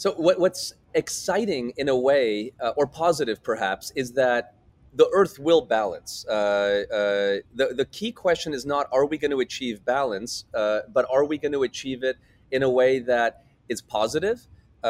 So, what, what's exciting in a way, uh, or positive perhaps, is that the Earth will balance. Uh, uh, the, the key question is not are we going to achieve balance, uh, but are we going to achieve it in a way that is positive uh,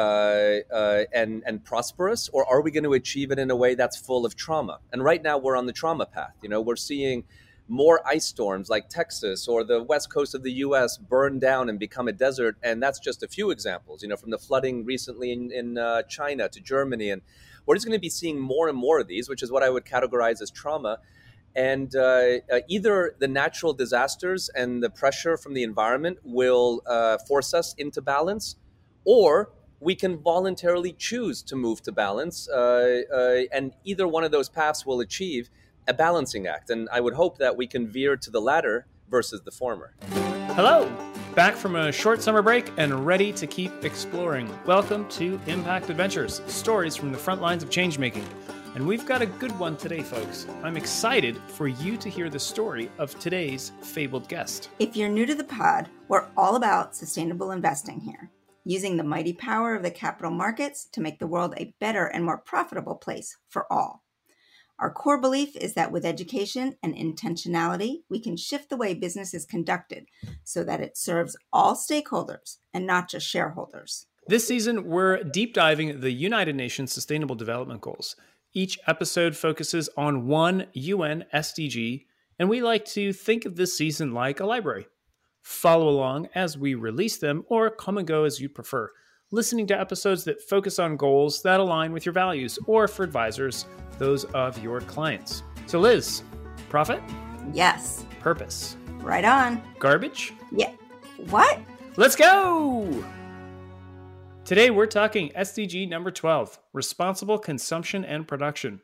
uh, and, and prosperous, or are we going to achieve it in a way that's full of trauma? And right now we're on the trauma path. You know, we're seeing more ice storms like Texas or the west coast of the US burn down and become a desert. And that's just a few examples, you know, from the flooding recently in, in uh, China to Germany. And we're just going to be seeing more and more of these, which is what I would categorize as trauma. And uh, uh, either the natural disasters and the pressure from the environment will uh, force us into balance, or we can voluntarily choose to move to balance. Uh, uh, and either one of those paths will achieve a balancing act. And I would hope that we can veer to the latter versus the former. Hello, back from a short summer break and ready to keep exploring. Welcome to Impact Adventures, stories from the front lines of changemaking. And we've got a good one today, folks. I'm excited for you to hear the story of today's fabled guest. If you're new to the pod, we're all about sustainable investing here, using the mighty power of the capital markets to make the world a better and more profitable place for all. Our core belief is that with education and intentionality, we can shift the way business is conducted so that it serves all stakeholders and not just shareholders. This season, we're deep diving the United Nations Sustainable Development Goals. Each episode focuses on one UN SDG, and we like to think of this season like a library. Follow along as we release them, or come and go as you prefer listening to episodes that focus on goals that align with your values, or for advisors, those of your clients. So, Liz, profit? Yes. Purpose? Right on. Garbage? Yeah. What? Let's go! Today we're talking SDG number 12 responsible consumption and production.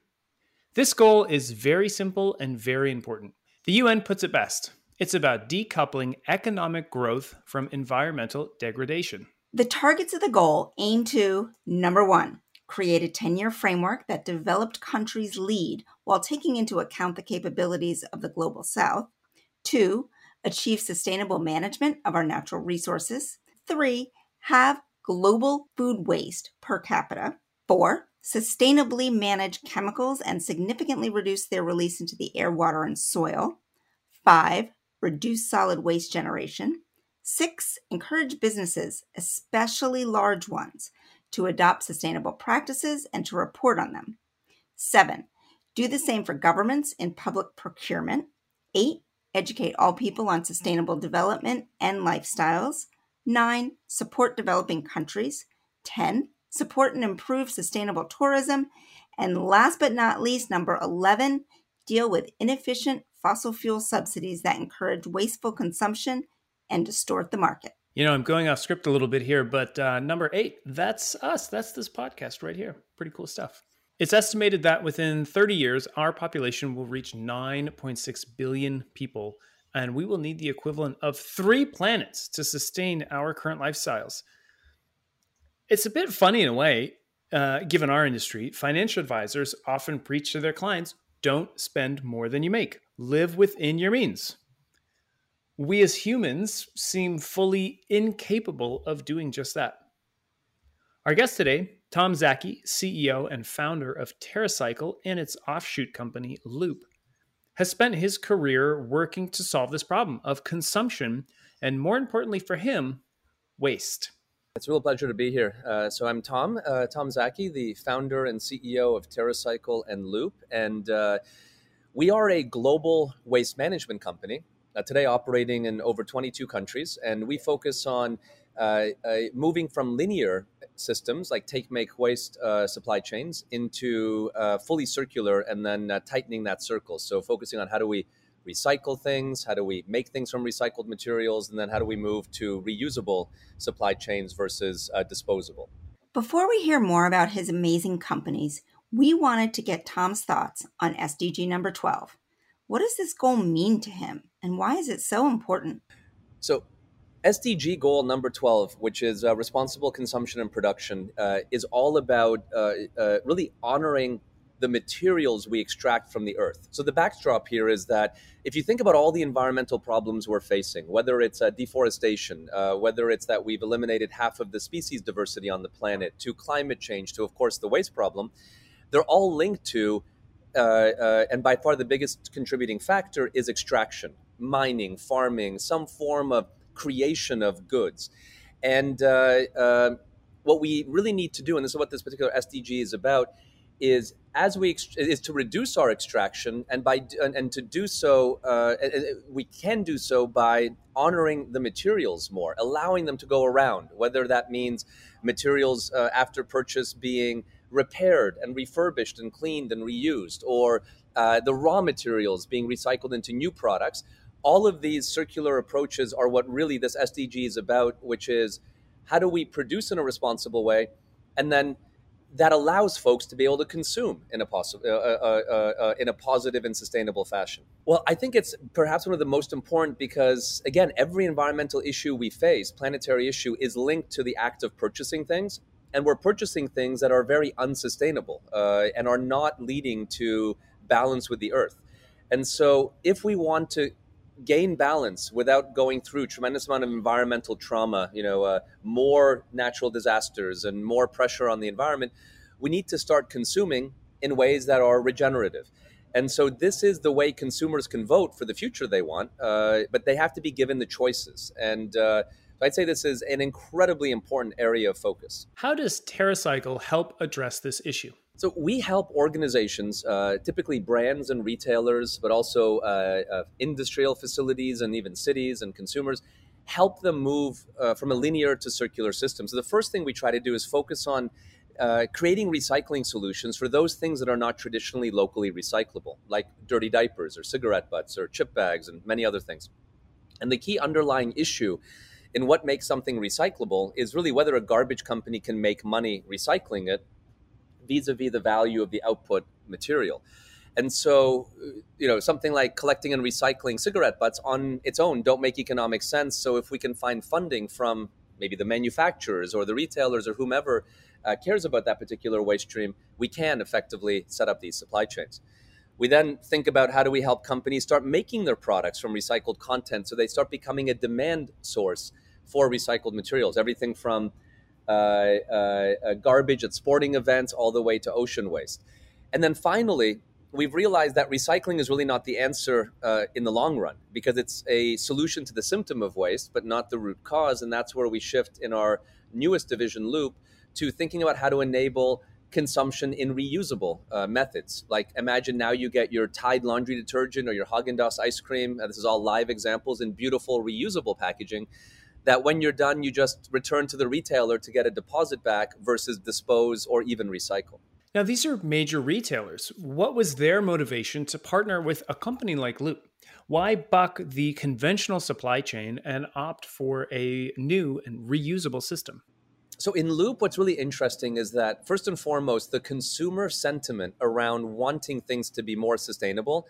This goal is very simple and very important. The UN puts it best it's about decoupling economic growth from environmental degradation. The targets of the goal aim to number one, create a 10 year framework that developed countries lead while taking into account the capabilities of the global south. Two, achieve sustainable management of our natural resources. Three, have global food waste per capita. Four, sustainably manage chemicals and significantly reduce their release into the air, water, and soil. Five, reduce solid waste generation. Six, encourage businesses, especially large ones, to adopt sustainable practices and to report on them. Seven, do the same for governments in public procurement. Eight, educate all people on sustainable development and lifestyles. Nine, support developing countries. 10, support and improve sustainable tourism. And last but not least, number 11, deal with inefficient fossil fuel subsidies that encourage wasteful consumption and distort the market. You know, I'm going off script a little bit here, but uh, number eight, that's us. That's this podcast right here. Pretty cool stuff. It's estimated that within 30 years, our population will reach 9.6 billion people, and we will need the equivalent of three planets to sustain our current lifestyles. It's a bit funny in a way, uh, given our industry. Financial advisors often preach to their clients don't spend more than you make, live within your means we as humans seem fully incapable of doing just that. Our guest today, Tom Szaky, CEO and founder of TerraCycle and its offshoot company, Loop, has spent his career working to solve this problem of consumption and, more importantly for him, waste. It's a real pleasure to be here. Uh, so I'm Tom, uh, Tom Szaky, the founder and CEO of TerraCycle and Loop, and uh, we are a global waste management company today operating in over 22 countries, and we focus on uh, uh, moving from linear systems like take, make, waste uh, supply chains into uh, fully circular and then uh, tightening that circle. So, focusing on how do we recycle things, how do we make things from recycled materials, and then how do we move to reusable supply chains versus disposable. Before we hear more about his amazing companies, we wanted to get Tom's thoughts on SDG number 12. What does this goal mean to him, and why is it so important? So, SDG goal number 12, which is uh, responsible consumption and production, uh, is all about uh, uh, really honoring the materials we extract from the earth. So the backdrop here is that if you think about all the environmental problems we're facing, whether it's uh, deforestation, uh, whether it's that we've eliminated half of the species diversity on the planet, to climate change, to of course the waste problem, they're all linked to, uh, uh and by far the biggest contributing factor is extraction, mining, farming, some form of creation of goods, and uh, uh, what we really need to do, and this is what this particular SDG is about, is as we is to reduce our extraction and by and, and to do so uh, we can do so by honoring the materials more allowing them to go around whether that means materials uh, after purchase being repaired and refurbished and cleaned and reused or uh, the raw materials being recycled into new products all of these circular approaches are what really this sdg is about which is how do we produce in a responsible way and then that allows folks to be able to consume in a, poss- uh, uh, uh, uh, in a positive and sustainable fashion. Well, I think it's perhaps one of the most important because, again, every environmental issue we face, planetary issue, is linked to the act of purchasing things. And we're purchasing things that are very unsustainable uh, and are not leading to balance with the earth. And so, if we want to gain balance without going through tremendous amount of environmental trauma you know uh, more natural disasters and more pressure on the environment we need to start consuming in ways that are regenerative and so this is the way consumers can vote for the future they want uh, but they have to be given the choices and uh, I'd say this is an incredibly important area of focus. How does TerraCycle help address this issue? So we help organizations, uh, typically brands and retailers, but also uh, uh, industrial facilities and even cities and consumers, help them move uh, from a linear to circular system. So the first thing we try to do is focus on uh, creating recycling solutions for those things that are not traditionally locally recyclable, like dirty diapers or cigarette butts or chip bags and many other things. And the key underlying issue in what makes something recyclable is really whether a garbage company can make money recycling it vis-a-vis the value of the output material. And so, you know, something like collecting and recycling cigarette butts on its own don't make economic sense. So if we can find funding from maybe the manufacturers or the retailers or whomever uh, cares about that particular waste stream, we can effectively set up these supply chains. We then think about how do we help companies start making their products from recycled content so they start becoming a demand source for recycled materials. Everything from uh, uh, garbage at sporting events, all the way to ocean waste. And then finally, we've realized that recycling is really not the answer uh, in the long run because it's a solution to the symptom of waste, but not the root cause. And that's where we shift in our newest division loop to thinking about how to enable consumption in reusable uh, methods. Like imagine now you get your Tide laundry detergent or your Haagen-Dazs ice cream. Uh, this is all live examples in beautiful reusable packaging that when you're done, you just return to the retailer to get a deposit back versus dispose or even recycle. Now, these are major retailers. What was their motivation to partner with a company like Loop? Why buck the conventional supply chain and opt for a new and reusable system? So, in Loop, what's really interesting is that, first and foremost, the consumer sentiment around wanting things to be more sustainable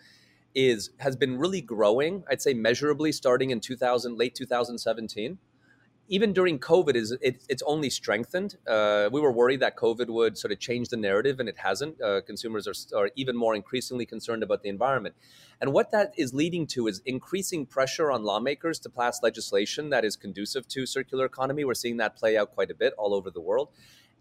is has been really growing i'd say measurably starting in 2000 late 2017 even during COVID, is it, it's only strengthened. Uh, we were worried that COVID would sort of change the narrative, and it hasn't. Uh, consumers are, are even more increasingly concerned about the environment, and what that is leading to is increasing pressure on lawmakers to pass legislation that is conducive to circular economy. We're seeing that play out quite a bit all over the world,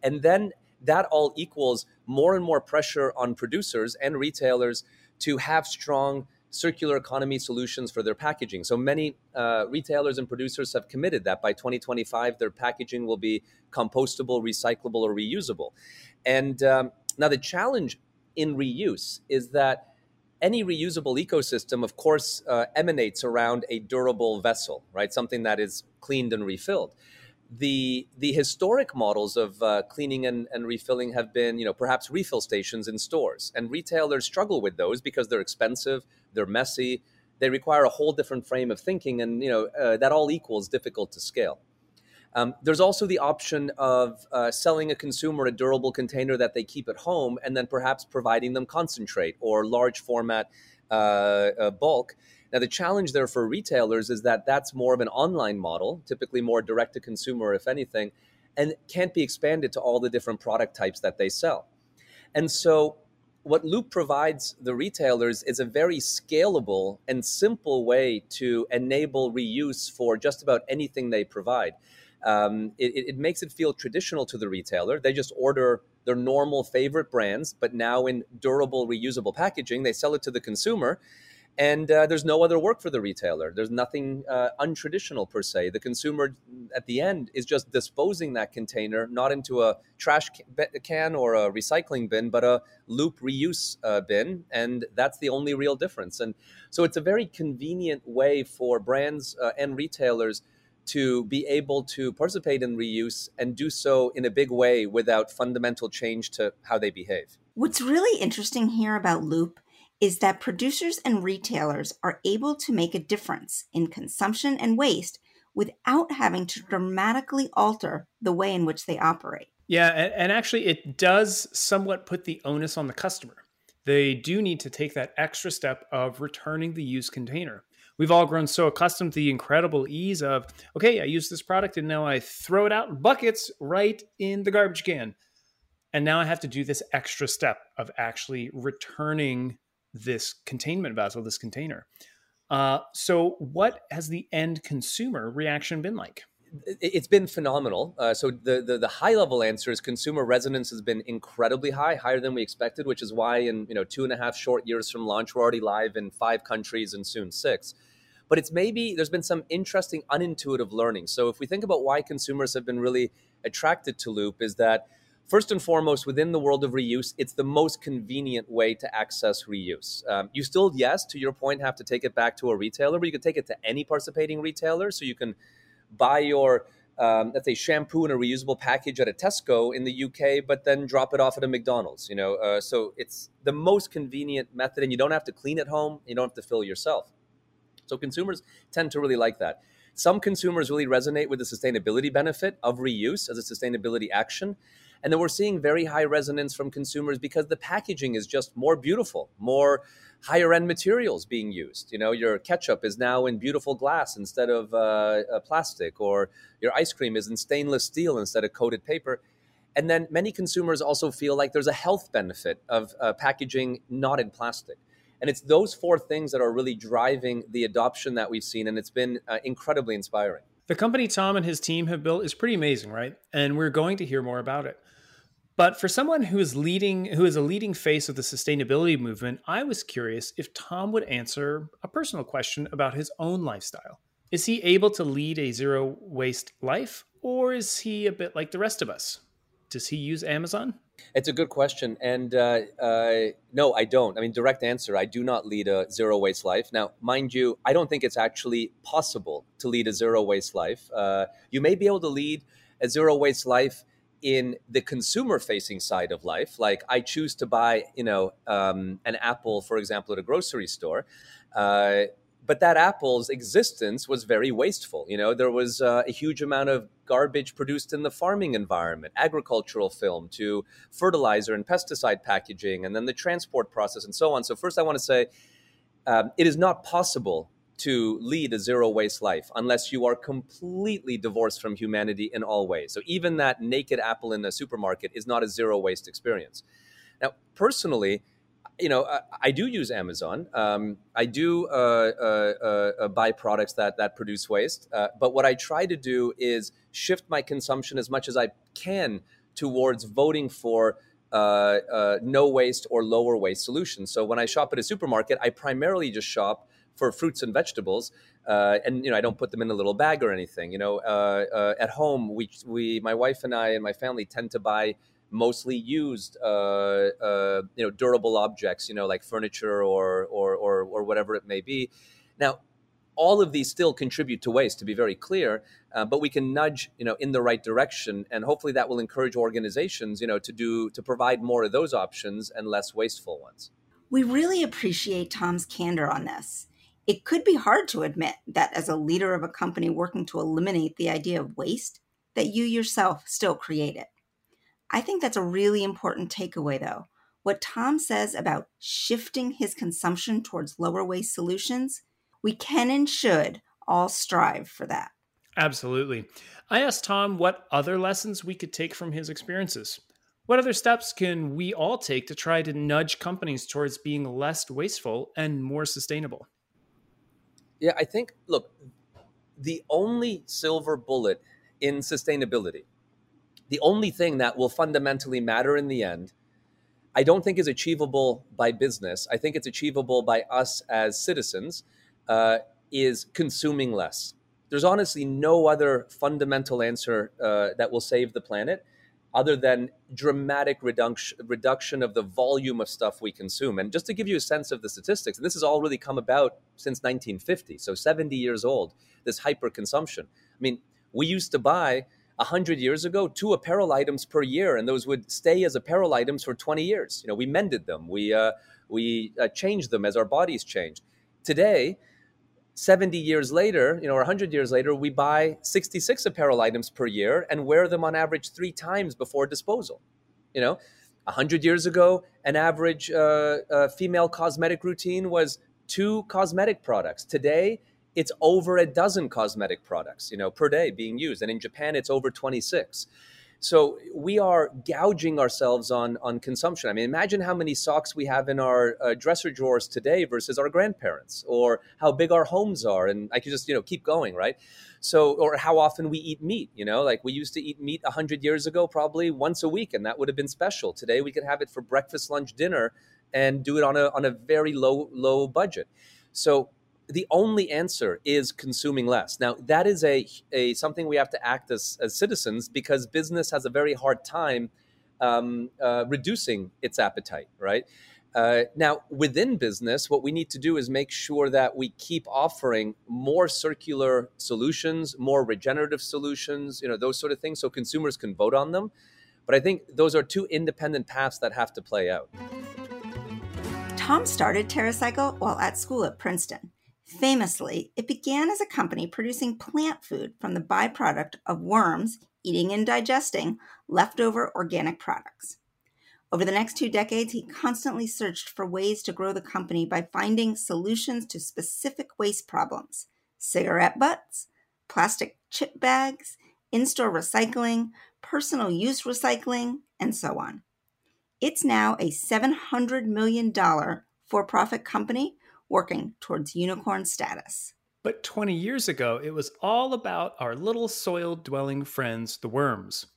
and then that all equals more and more pressure on producers and retailers to have strong circular economy solutions for their packaging. So many uh, retailers and producers have committed that by 2025, their packaging will be compostable, recyclable, or reusable. And um, now the challenge in reuse is that any reusable ecosystem, of course, uh, emanates around a durable vessel, right? Something that is cleaned and refilled the the historic models of uh, cleaning and, and refilling have been you know perhaps refill stations in stores. And retailers struggle with those because they're expensive they're messy they require a whole different frame of thinking and you know uh, that all equals difficult to scale. Um, there's also the option of uh, selling a consumer a durable container that they keep at home and then perhaps providing them concentrate or large format uh, uh, bulk now, the challenge there for retailers is that that's more of an online model, typically more direct to consumer, if anything, and can't be expanded to all the different product types that they sell. And so, what Loop provides the retailers is a very scalable and simple way to enable reuse for just about anything they provide. Um, it, it, makes it feel traditional to the retailer. They just order their normal favorite brands, but now in durable, reusable packaging. They sell it to the consumer, and uh, there's no other work for the retailer. There's nothing uh, untraditional per se. The consumer at the end is just disposing that container not into a trash can or a recycling bin, but a loop reuse uh, bin, and that's the only real difference. And so it's a very convenient way for brands uh, and retailers to be able to participate in reuse and do so in a big way without fundamental change to how they behave. What's really interesting here about Loop is that producers and retailers are able to make a difference in consumption and waste without having to dramatically alter the way in which they operate. Yeah, and, actually, it does somewhat put the onus on the customer. They do need to take that extra step of returning the used container. We've all grown so accustomed to the incredible ease of, okay, I use this product and now I throw it out in buckets right in the garbage can. And now I have to do this extra step of actually returning this containment vessel, this container. Uh, so, what has the end consumer reaction been like? It's been phenomenal. Uh, so the, the, the high level answer is consumer resonance has been incredibly high, higher than we expected, which is why in you know two and a half short years from launch, we're already live in five countries and soon six. But it's maybe there's been some interesting unintuitive learning. So if we think about why consumers have been really attracted to Loop, is that First and foremost, within the world of reuse, it's the most convenient way to access reuse. Um, you still, yes, to your point, have to take it back to a retailer, but you can take it to any participating retailer. So you can buy your, um, let's say, shampoo in a reusable package at a Tesco in the UK, but then drop it off at a McDonald's. You know, uh, so it's the most convenient method, and you don't have to clean at home. You don't have to fill yourself. So consumers tend to really like that. Some consumers really resonate with the sustainability benefit of reuse as a sustainability action. And then we're seeing very high resonance from consumers because the packaging is just more beautiful, more higher end materials being used. You know, your ketchup is now in beautiful glass instead of uh, uh, plastic, or your ice cream is in stainless steel instead of coated paper. And then many consumers also feel like there's a health benefit of uh, packaging not in plastic. And it's those four things that are really driving the adoption that we've seen. And it's been uh, incredibly inspiring. The company Tom and his team have built is pretty amazing, right? And we're going to hear more about it. But for someone who is leading who is a leading face of the sustainability movement, I was curious if Tom would answer a personal question about his own lifestyle. Is he able to lead a zero waste life or is he a bit like the rest of us? Does he use Amazon? It's a good question. And uh, uh, no, I don't. I mean, direct answer I do not lead a zero waste life. Now, mind you, I don't think it's actually possible to lead a zero waste life. Uh, you may be able to lead a zero waste life in the consumer facing side of life like i choose to buy you know um, an apple for example at a grocery store uh, but that apple's existence was very wasteful. You know there was uh, a huge amount of garbage produced in the farming environment agricultural film to fertilizer and pesticide packaging and then the transport process and so on. So first i want to say um, it is not possible to lead a zero waste life unless you are completely divorced from humanity in all ways. So even that naked apple in the supermarket is not a zero waste experience. Now, personally, you know, I, I do use Amazon. Um, I do uh, uh, uh, uh buy products that that produce waste. Uh, but what I try to do is shift my consumption as much as I can towards voting for uh, no waste or lower waste solutions. So when I shop at a supermarket, I primarily just shop for fruits and vegetables. Uh, and you know, I don't put them in a little bag or anything. You know, uh, uh, at home, we we my wife and I and my family tend to buy mostly used, uh, uh, you know, durable objects. You know, like furniture or or or, or whatever it may be. Now, all of these still contribute to waste to be very clear uh, but we can nudge you know in the right direction and hopefully that will encourage organizations you know to do to provide more of those options and less wasteful ones we really appreciate tom's candor on this it could be hard to admit that as a leader of a company working to eliminate the idea of waste, that you yourself still create it. I think that's a really important takeaway, though. What Tom says about shifting his consumption towards lower waste solutions, we can and should all strive for that. Absolutely. I asked Tom what other lessons we could take from his experiences. What other steps can we all take to try to nudge companies towards being less wasteful and more sustainable? Yeah, I think, look, the only silver bullet in sustainability, the only thing that will fundamentally matter in the end, I don't think is achievable by business. I think it's achievable by us as citizens, uh, is consuming less. There's honestly no other fundamental answer uh, that will save the planet other than dramatic reduction reduction of the volume of stuff we consume. And just to give you a sense of the statistics, and this has all really come about since 1950, so 70 years old, this hyper consumption. I mean, we used to buy 100 years ago two apparel items per year, and those would stay as apparel items for 20 years. You know, we mended them, we, uh, we uh, changed them as our bodies changed. Today, 70 years later, you know, or 100 years later, we buy 66 apparel items per year and wear them on average three times before disposal. You know, 100 years ago, an average uh, uh, female cosmetic routine was two cosmetic products. Today, it's over a dozen cosmetic products, you know, per day being used. And in Japan, it's over 26. So we are gouging ourselves on on consumption. I mean, imagine how many socks we have in our uh, dresser drawers today versus our grandparents, or how big our homes are, and I could just you know keep going, right? So, or how often we eat meat. You know, like we used to eat meat a hundred years ago, probably once a week, and that would have been special. Today, we could have it for breakfast, lunch, dinner, and do it on a on a very low low budget. So the only answer is consuming less. Now, that is a, a something we have to act as, as citizens because business has a very hard time um, uh, reducing its appetite, right? Uh, now, within business, what we need to do is make sure that we keep offering more circular solutions, more regenerative solutions, you know, those sort of things, so consumers can vote on them. But I think those are two independent paths that have to play out. Tom started TerraCycle while at school at Princeton. Famously, it began as a company producing plant food from the byproduct of worms eating and digesting leftover organic products. Over the next two decades, he constantly searched for ways to grow the company by finding solutions to specific waste problems cigarette butts, plastic chip bags, in store recycling, personal use recycling, and so on. It's now a $700 million for profit company working towards unicorn status. But 20 years ago, it was all about our little soil dwelling friends, the worms.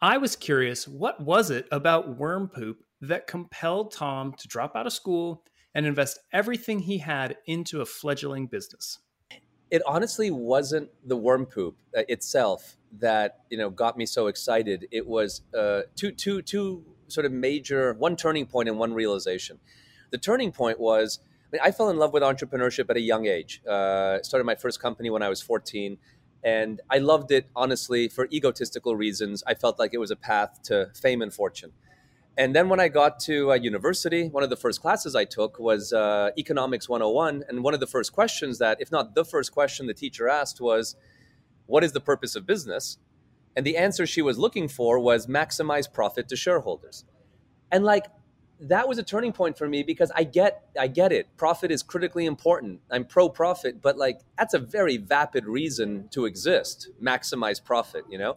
I was curious what was it about worm poop that compelled Tom to drop out of school and invest everything he had into a fledgling business? It honestly wasn't the worm poop uh, itself that you know got me so excited. It was uh, two, two, two sort of major, one turning point and one realization. The turning point was I, mean, I fell in love with entrepreneurship at a young age. Uh, started my first company when I was 14, and I loved it honestly for egotistical reasons. I felt like it was a path to fame and fortune. And then when I got to uh, university, one of the first classes I took was uh, Economics 101. And one of the first questions that, if not the first question the teacher asked, was, What is the purpose of business? And the answer she was looking for was maximize profit to shareholders. And like, that was a turning point for me because I get I get it. Profit is critically important. I'm pro profit, but like that's a very vapid reason to exist. Maximize profit, you know?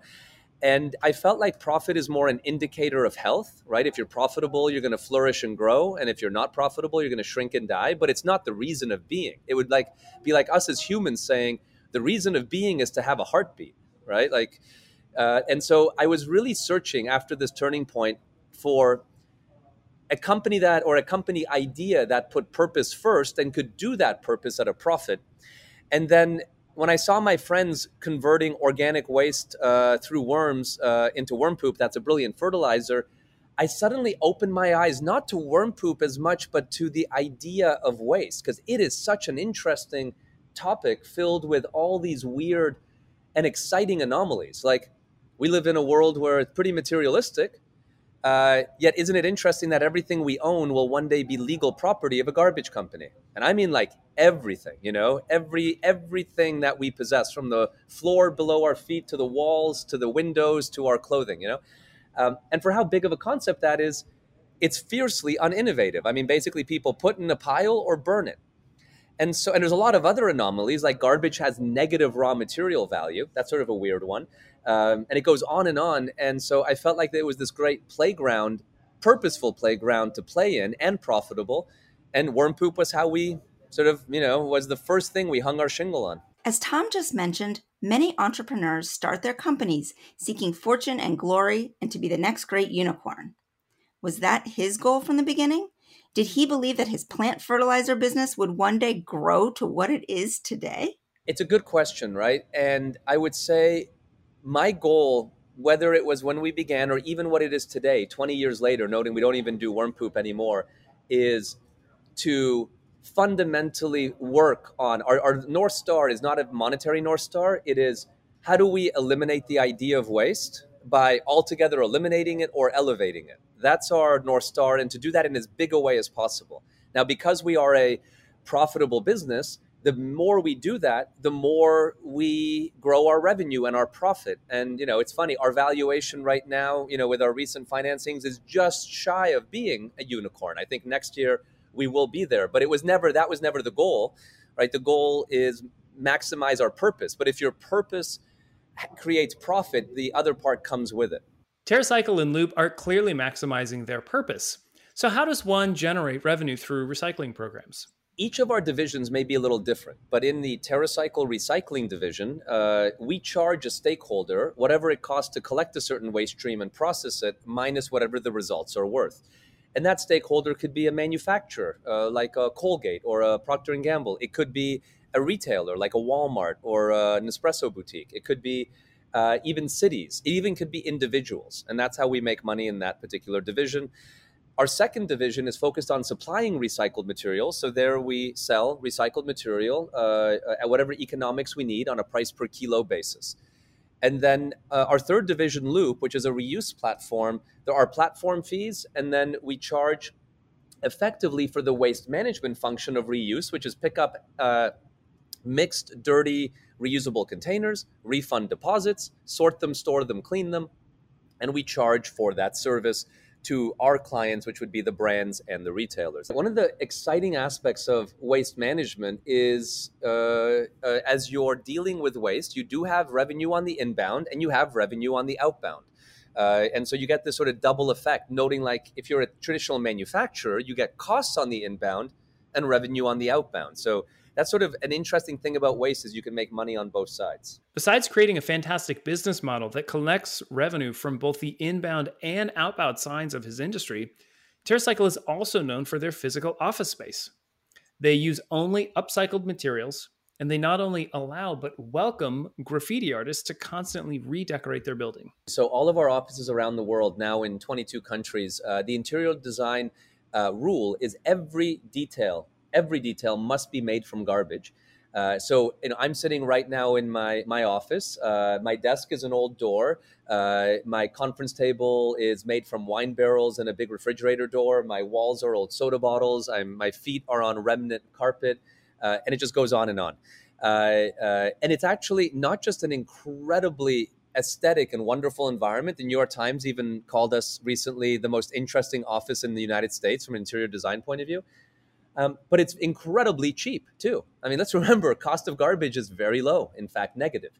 And I felt like profit is more an indicator of health, right? If you're profitable, you're going to flourish and grow, and if you're not profitable, you're going to shrink and die, but it's not the reason of being. It would like be like us as humans saying the reason of being is to have a heartbeat, right? Like uh, and so I was really searching after this turning point for a company that or a company idea that put purpose first and could do that purpose at a profit. And then when i saw my friends converting organic waste uh, through worms uh, into worm poop that's a brilliant fertilizer i suddenly opened my eyes not to worm poop as much but to the idea of waste because it is such an interesting topic filled with all these weird and exciting anomalies. Like we live in a world where it's pretty materialistic uh, yet, isn't it interesting that everything we own will one day be legal property of a garbage company? And I mean, like everything, you know, every everything that we possess, from the floor below our feet to the walls to the windows to our clothing, you know. Um, and for how big of a concept that is, it's fiercely uninnovative. I mean, basically, people put in a pile or burn it. And so, and there's a lot of other anomalies, like garbage has negative raw material value. That's sort of a weird one. Um, and it goes on and on. And so I felt like there was this great playground, purposeful playground to play in and profitable. And worm poop was how we sort of, you know, was the first thing we hung our shingle on. As Tom just mentioned, many entrepreneurs start their companies seeking fortune and glory and to be the next great unicorn. Was that his goal from the beginning? Did he believe that his plant fertilizer business would one day grow to what it is today? It's a good question, right? And I would say my goal, whether it was when we began or even what it is today, 20 years later, noting we don't even do worm poop anymore, is to fundamentally work on our, our North Star is not a monetary North Star. It is how do we eliminate the idea of waste by altogether eliminating it or elevating it? That's our North Star, and to do that in as big a way as possible. Now, because we are a profitable business, the more we do that, the more we grow our revenue and our profit. And you know, it's funny, our valuation right now, you know, with our recent financings is just shy of being a unicorn. I think next year we will be there, but it was never that was never the goal, right? The goal is maximize our purpose. But if your purpose creates profit, the other part comes with it. TerraCycle and Loop are clearly maximizing their purpose. So, how does one generate revenue through recycling programs? Each of our divisions may be a little different, but in the TerraCycle recycling division, uh, we charge a stakeholder whatever it costs to collect a certain waste stream and process it, minus whatever the results are worth. And that stakeholder could be a manufacturer, uh, like a Colgate or a Procter and Gamble. It could be a retailer, like a Walmart or a Nespresso boutique. It could be uh, even cities. It even could be individuals. And that's how we make money in that particular division. Our second division is focused on supplying recycled materials. So there we sell recycled material uh, at whatever economics we need on a price per kilo basis. And then uh, our third division, Loop, which is a reuse platform, there are platform fees, and then we charge effectively for the waste management function of reuse, which is pick up uh, mixed, dirty, reusable containers, refund deposits, sort them, store them, clean them, and we charge for that service to our clients, which would be the brands and the retailers. One of the exciting aspects of waste management is uh, uh, as you're dealing with waste, you do have revenue on the inbound and you have revenue on the outbound. Uh, and so you get this sort of double effect, noting like if you're a traditional manufacturer, you get costs on the inbound and revenue on the outbound. So that's sort of an interesting thing about waste is you can make money on both sides. Besides creating a fantastic business model that collects revenue from both the inbound and outbound sides of his industry, TerraCycle is also known for their physical office space. They use only upcycled materials, and they not only allow but welcome graffiti artists to constantly redecorate their building. So, all of our offices around the world, now in 22 countries, uh, the interior design uh, rule is every detail every detail must be made from garbage. Uh, so you know, I'm sitting right now in my my office. Uh, my desk is an old door. Uh, my conference table is made from wine barrels and a big refrigerator door. My walls are old soda bottles. I'm, my feet are on remnant carpet, uh, and it just goes on and on. Uh, uh, and it's actually not just an incredibly aesthetic and wonderful environment. The New York Times even called us recently the most interesting office in the United States from an interior design point of view. Um, but it's incredibly cheap too. I mean, let's remember, cost of garbage is very low, in fact, negative.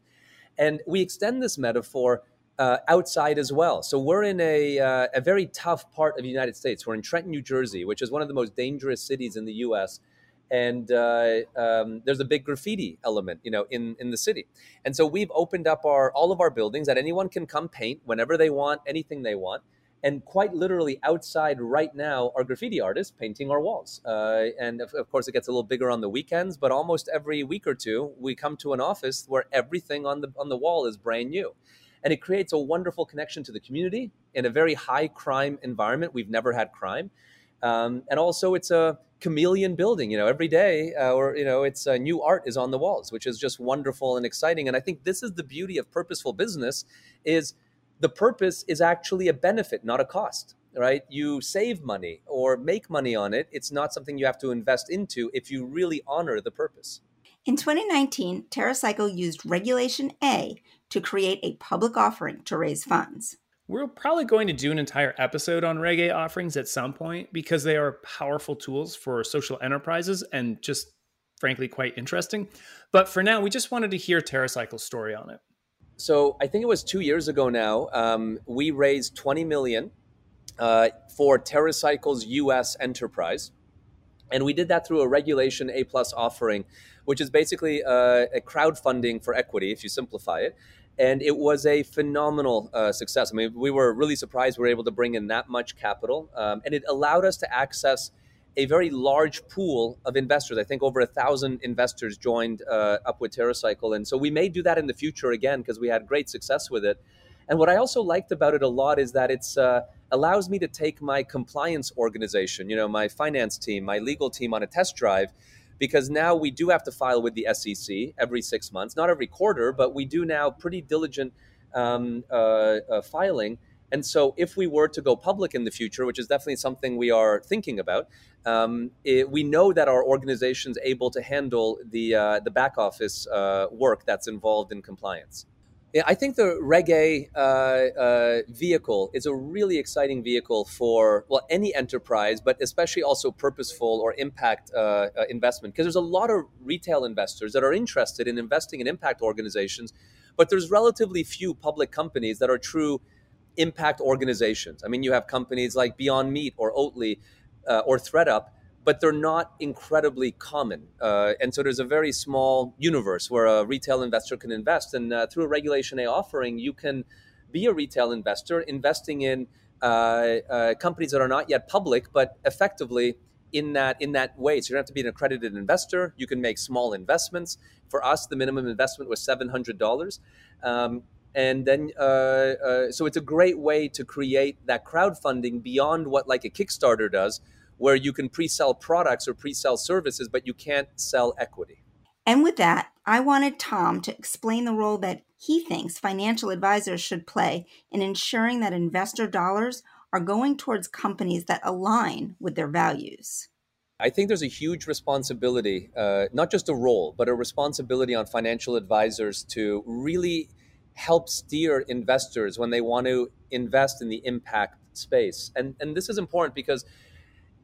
And we extend this metaphor uh, outside as well. So we're in a, uh, a very tough part of the United States. We're in Trenton, New Jersey, which is one of the most dangerous cities in the U.S. And uh, um, there's a big graffiti element, you know, in, in the city. And so we've opened up our all of our buildings that anyone can come paint whenever they want, anything they want and quite literally outside right now are graffiti artists painting our walls. Uh, and of, of, course, it gets a little bigger on the weekends, but almost every week or two, we come to an office where everything on the on the wall is brand new, and it creates a wonderful connection to the community in a very high crime environment. We've never had crime, um, and also it's a chameleon building. You know, every day, uh, or you know, it's uh, new art is on the walls, which is just wonderful and exciting. And I think this is the beauty of purposeful business is the purpose is actually a benefit, not a cost, right? You save money or make money on it. It's not something you have to invest into if you really honor the purpose. In 2019, TerraCycle used Regulation A to create a public offering to raise funds. We're probably going to do an entire episode on Reg A offerings at some point because they are powerful tools for social enterprises and just frankly quite interesting. But for now, we just wanted to hear TerraCycle's story on it. So I think it was two years ago now. Um, we raised 20 million uh, for TerraCycle's U.S. enterprise, and we did that through a Regulation A plus offering, which is basically uh, a crowdfunding for equity, if you simplify it. And it was a phenomenal uh, success. I mean, we were really surprised we were able to bring in that much capital, um, and it allowed us to access a very large pool of investors. I think over a thousand investors joined uh, up with TerraCycle, and so we may do that in the future again because we had great success with it. And what I also liked about it a lot is that it's uh, allows me to take my compliance organization, you know, my finance team, my legal team on a test drive, because now we do have to file with the SEC every six months, not every quarter, but we do now pretty diligent um, uh, uh, filing. And so, if we were to go public in the future, which is definitely something we are thinking about, um, it, we know that our organization is able to handle the uh, the back office uh, work that's involved in compliance. I think the Reg uh, uh, vehicle is a really exciting vehicle for well any enterprise, but especially also purposeful or impact uh, uh investment because there's a lot of retail investors that are interested in investing in impact organizations, but there's relatively few public companies that are true impact organizations. I mean, you have companies like Beyond Meat or Oatly uh, or ThredUp, but they're not incredibly common. Uh, and so there's a very small universe where a retail investor can invest. And uh, through a Regulation A offering, you can be a retail investor investing in uh, uh companies that are not yet public, but effectively in that in that way. So you don't have to be an accredited investor. You can make small investments. For us, the minimum investment was seven hundred dollars. Um, and then uh, uh, so it's a great way to create that crowdfunding beyond what like a kickstarter does where you can pre-sell products or pre-sell services, but you can't sell equity. And with that, I wanted Tom to explain the role that he thinks financial advisors should play in ensuring that investor dollars are going towards companies that align with their values. I think there's a huge responsibility, uh, not just a role, but a responsibility on financial advisors to really help steer investors when they want to invest in the impact space. And, and this is important because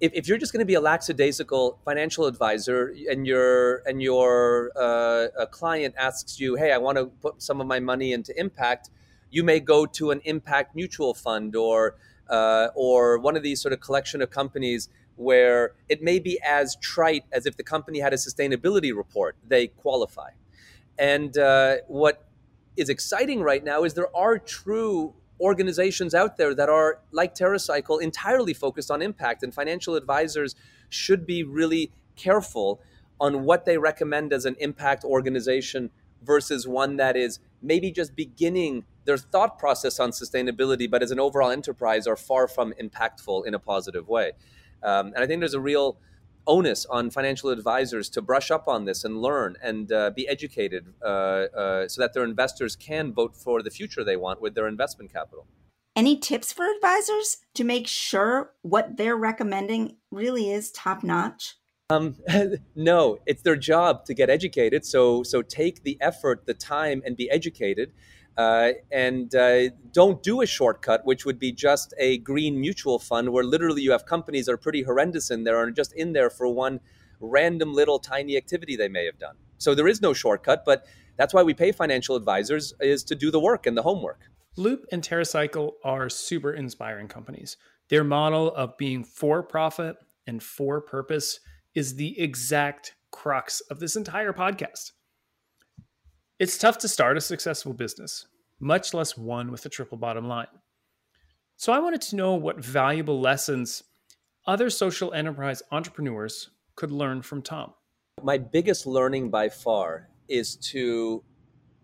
if, if you're just going to be a lackadaisical financial advisor and your and your uh, a client asks you, "Hey, I want to put some of my money into impact," you may go to an impact mutual fund or uh, or one of these sort of collection of companies where it may be as trite as if the company had a sustainability report, they qualify. And uh, what is exciting right now is there are true organizations out there that are like TerraCycle entirely focused on impact, and financial advisors should be really careful on what they recommend as an impact organization versus one that is maybe just beginning their thought process on sustainability, but as an overall enterprise are far from impactful in a positive way. Um, and I think there's a real onus on financial advisors to brush up on this and learn and uh, be educated uh, uh, so that their investors can vote for the future they want with their investment capital. Any tips for advisors to make sure what they're recommending really is top notch? Um, no, it's their job to get educated. So, so take the effort, the time, and be educated. Uh, and uh, don't do a shortcut, which would be just a green mutual fund where literally you have companies that are pretty horrendous in there and just in there for one random little tiny activity they may have done. So there is no shortcut, but that's why we pay financial advisors is to do the work and the homework. Loop and TerraCycle are super inspiring companies. Their model of being for profit and for purpose is the exact crux of this entire podcast. It's tough to start a successful business, much less one with a triple bottom line. So I wanted to know what valuable lessons other social enterprise entrepreneurs could learn from Tom. My biggest learning by far is to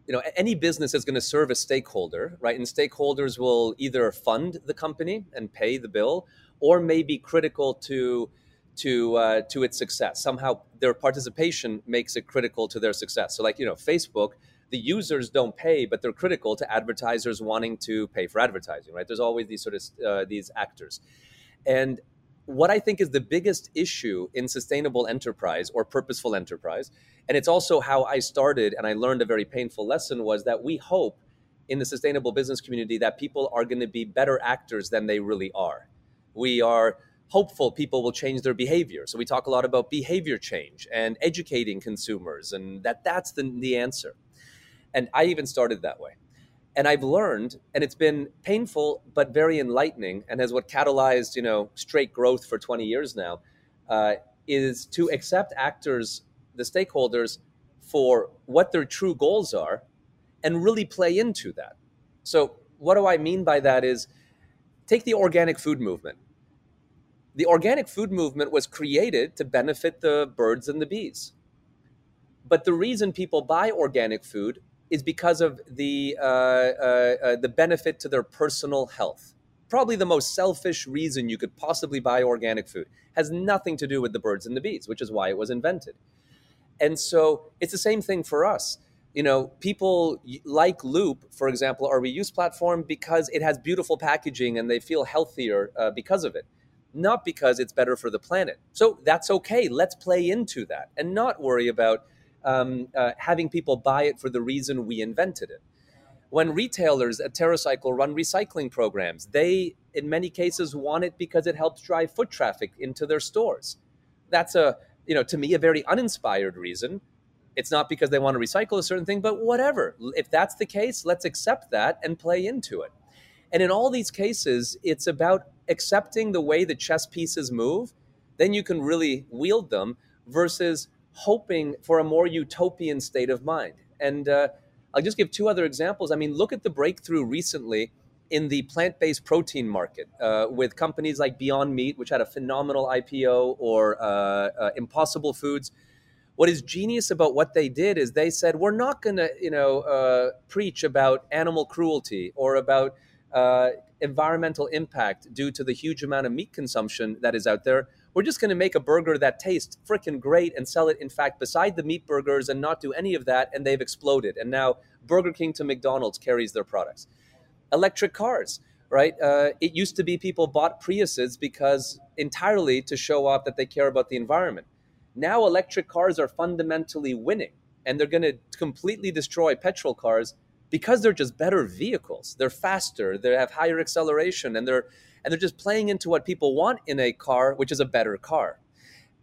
you know any business is going to serve a stakeholder right and stakeholders will either fund the company and pay the bill or may be critical to to uh, to its success. Somehow their participation makes it critical to their success. So like you know Facebook, the users don't pay, but they're critical to advertisers wanting to pay for advertising. Right? There's always these sort of uh, these actors, and what I think is the biggest issue in sustainable enterprise or purposeful enterprise, and it's also how I started and I learned a very painful lesson was that we hope in the sustainable business community that people are going to be better actors than they really are. We are hopeful people will change their behavior. So we talk a lot about behavior change and educating consumers, and that that's the, the answer. And I even started that way. And I've learned, and it's been painful but very enlightening, and has what catalyzed you know straight growth for 20 years now, uh, is to accept actors, the stakeholders, for what their true goals are, and really play into that. So what do I mean by that? Is take the organic food movement the organic food movement was created to benefit the birds and the bees. But the reason people buy organic food is because of the, uh, uh, uh, the benefit to their personal health. Probably the most selfish reason you could possibly buy organic food has nothing to do with the birds and the bees, which is why it was invented. And so it's the same thing for us. You know, people like Loop, for example, our reuse platform, because it has beautiful packaging and they feel healthier uh, because of it not because it's better for the planet. So that's okay. Let's play into that and not worry about um, uh, having people buy it for the reason we invented it. When retailers at TerraCycle run recycling programs, they, in many cases, want it because it helps drive foot traffic into their stores. That's a, you know, to me, a very uninspired reason. It's not because they want to recycle a certain thing, but whatever. If that's the case, let's accept that and play into it. And in all these cases, it's about accepting the way the chess pieces move, then you can really wield them versus hoping for a more utopian state of mind. And uh, I'll just give two other examples. I mean, look at the breakthrough recently in the plant based protein market uh, with companies like Beyond Meat, which had a phenomenal IPO, or uh, uh, Impossible Foods. What is genius about what they did is they said, we're not going to, you know, uh, preach about animal cruelty or about uh, environmental impact due to the huge amount of meat consumption that is out there. We're just going to make a burger that tastes freaking great and sell it, in fact, beside the meat burgers and not do any of that. And they've exploded. And now Burger King to McDonald's carries their products. Electric cars, right? Uh, it used to be people bought Priuses because entirely to show off that they care about the environment. Now electric cars are fundamentally winning and they're going to completely destroy petrol cars because they're just better vehicles. They're faster, they have higher acceleration, and they're and they're just playing into what people want in a car, which is a better car.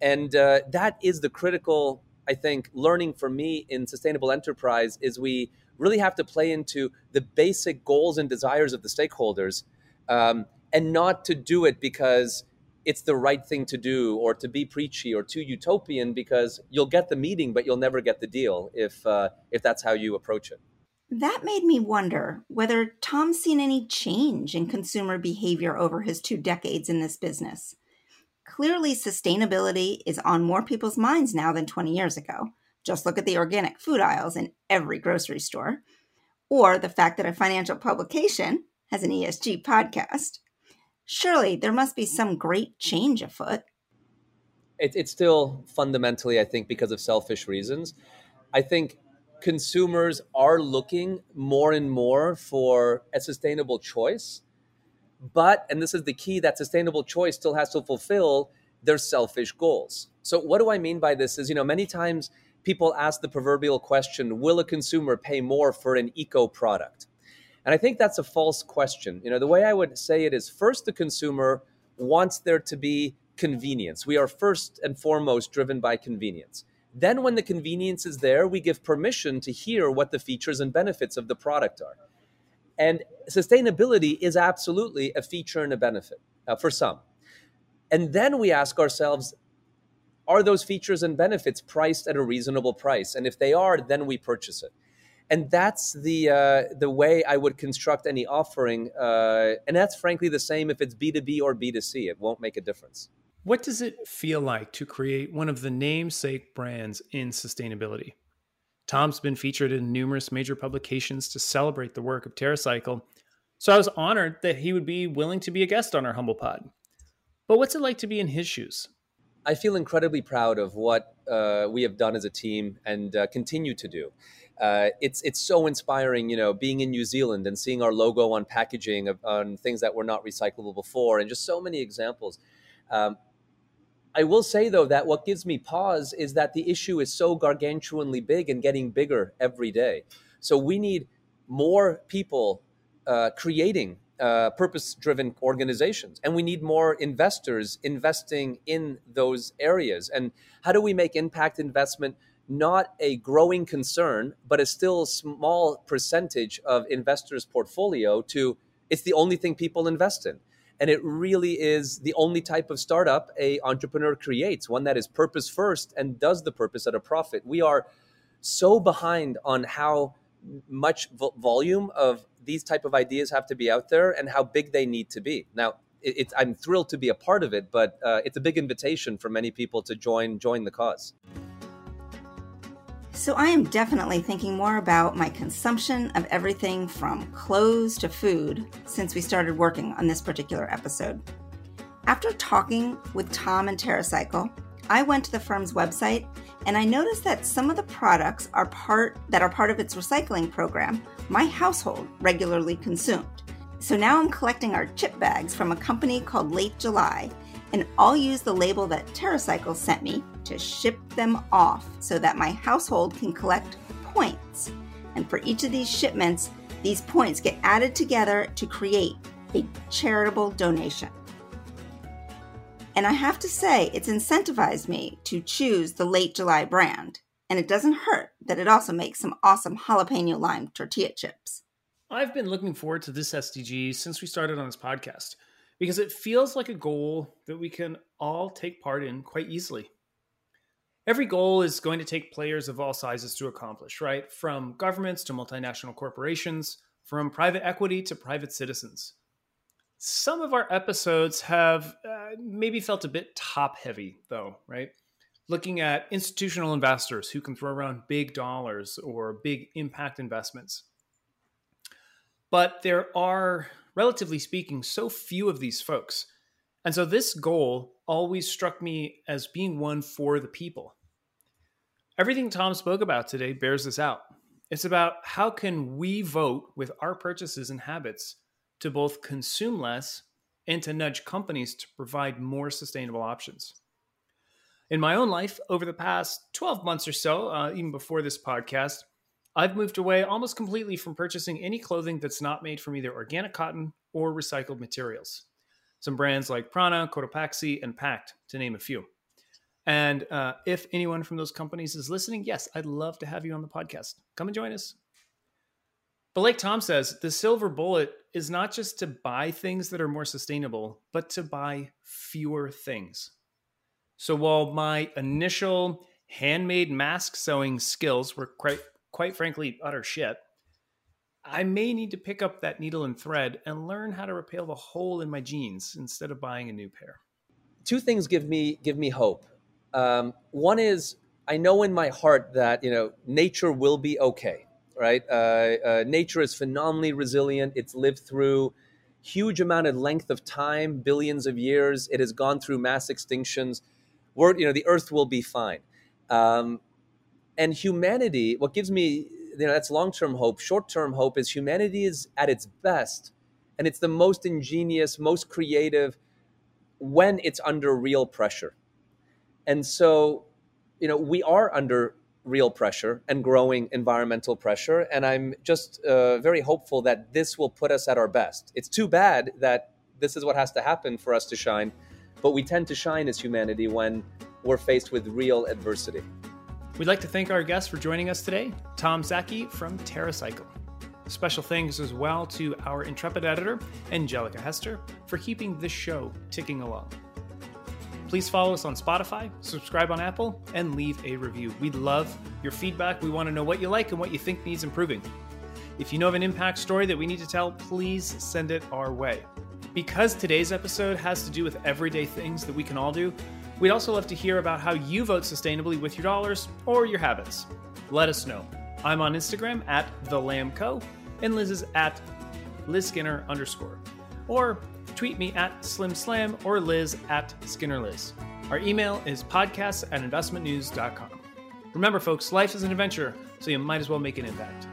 And uh, that is the critical, I think, learning for me in sustainable enterprise is we really have to play into the basic goals and desires of the stakeholders, um, and not to do it because it's the right thing to do or to be preachy or too utopian because you'll get the meeting but you'll never get the deal if uh, if that's how you approach it that made me wonder whether Tom's seen any change in consumer behavior over his two decades in this business. Clearly, sustainability is on more people's minds now than 20 years ago. Just look at the organic food aisles in every grocery store, or the fact that a financial publication has an ESG podcast. Surely there must be some great change afoot. It, it's still fundamentally, I think, because of selfish reasons. I think consumers are looking more and more for a sustainable choice. But, and this is the key, that sustainable choice still has to fulfill their selfish goals. So, what do I mean by this? Is, you know, many times people ask the proverbial question Will a consumer pay more for an eco product? And I think that's a false question. You know, the way I would say it is first, the consumer wants there to be convenience. We are first and foremost driven by convenience. Then, when the convenience is there, we give permission to hear what the features and benefits of the product are. And sustainability is absolutely a feature and a benefit uh, for some. And then we ask ourselves, are those features and benefits priced at a reasonable price? And if they are, then we purchase it. And that's the uh, the way I would construct any offering. Uh, and that's frankly the same if it's B2B or B2C. It won't make a difference. What does it feel like to create one of the namesake brands in sustainability? Tom's been featured in numerous major publications to celebrate the work of TerraCycle, so I was honored that he would be willing to be a guest on our Humble Pod. But what's it like to be in his shoes? I feel incredibly proud of what uh, we have done as a team and uh, continue to do. Uh, it's it's so inspiring, you know, being in New Zealand and seeing our logo on packaging of, on things that were not recyclable before, and just so many examples. Um, I will say though that what gives me pause is that the issue is so gargantuanly big and getting bigger every day. So we need more people uh, creating uh, purpose driven organizations. And we need more investors investing in those areas. And how do we make impact investment not a growing concern, but a still small percentage of investors' portfolio to it's the only thing people invest in? And it really is the only type of startup a entrepreneur creates one that is purpose first and does the purpose at a profit we are so behind on how much vo- volume of these type of ideas have to be out there and how big they need to be. Now, it, I'm thrilled to be a part of it, but uh, it's a big invitation for many people to join join the cause. So I am definitely thinking more about my consumption of everything from clothes to food since we started working on this particular episode. After talking with Tom and TerraCycle, I went to the firm's website and I noticed that some of the products are part that are part of its recycling program my household regularly consumed. So now I'm collecting our chip bags from a company called Late July, and I'll use the label that TerraCycle sent me to ship them off so that my household can collect points. And for each of these shipments, these points get added together to create a charitable donation. And I have to say, it's incentivized me to choose the Late July brand. And it doesn't hurt that it also makes some awesome jalapeno lime tortilla chips. I've been looking forward to this SDG since we started on this podcast because it feels like a goal that we can all take part in quite easily. Every goal is going to take players of all sizes to accomplish, right? From governments to multinational corporations, from private equity to private citizens. Some of our episodes have uh, maybe felt a bit top heavy, though, right? Looking at institutional investors who can throw around big dollars or big impact investments. But there are, relatively speaking, so few of these folks. And so this goal always struck me as being one for the people. Everything Tom spoke about today bears this out. It's about how can we vote with our purchases and habits to both consume less and to nudge companies to provide more sustainable options. In my own life, over the past 12 months or so, uh, even before this podcast, I've moved away almost completely from purchasing any clothing that's not made from either organic cotton or recycled materials. Some brands like Prana, Cotopaxi, and Pact, to name a few. And uh, if anyone from those companies is listening, yes, I'd love to have you on the podcast. Come and join us. But like Tom says, the silver bullet is not just to buy things that are more sustainable, but to buy fewer things. So while my initial handmade mask sewing skills were quite quite frankly utter shit, I may need to pick up that needle and thread and learn how to repair the hole in my jeans instead of buying a new pair. Two things give me give me hope. Um, one is I know in my heart that you know nature will be okay right? Uh, uh, nature is phenomenally resilient. It's lived through huge amount of length of time, billions of years. It has gone through mass extinctions. We're, you know, the Earth will be fine. Um, and humanity, what gives me, you know, that's long-term hope. Short-term hope is humanity is at its best, and it's the most ingenious, most creative when it's under real pressure. And so, you know, we are under real pressure and growing environmental pressure. And I'm just uh, very hopeful that this will put us at our best. It's too bad that this is what has to happen for us to shine, but we tend to shine as humanity when we're faced with real adversity. We'd like to thank our guests for joining us today, Tom Szaky from TerraCycle. Special thanks as well to our intrepid editor, Angelica Hester, for keeping this show ticking along. Please follow us on Spotify, subscribe on Apple, and leave a review. We'd love your feedback. We want to know what you like and what you think needs improving. If you know of an impact story that we need to tell, please send it our way. Because today's episode has to do with everyday things that we can all do, we'd also love to hear about how you vote sustainably with your dollars or your habits. Let us know. I'm on Instagram at the Lambco, and Liz is at Liz Skinner underscore. Or tweet me at Slim Slam or Liz at Skinner Liz. Our email is podcasts at investmentnews.com. Remember, folks, life is an adventure, so you might as well make an impact.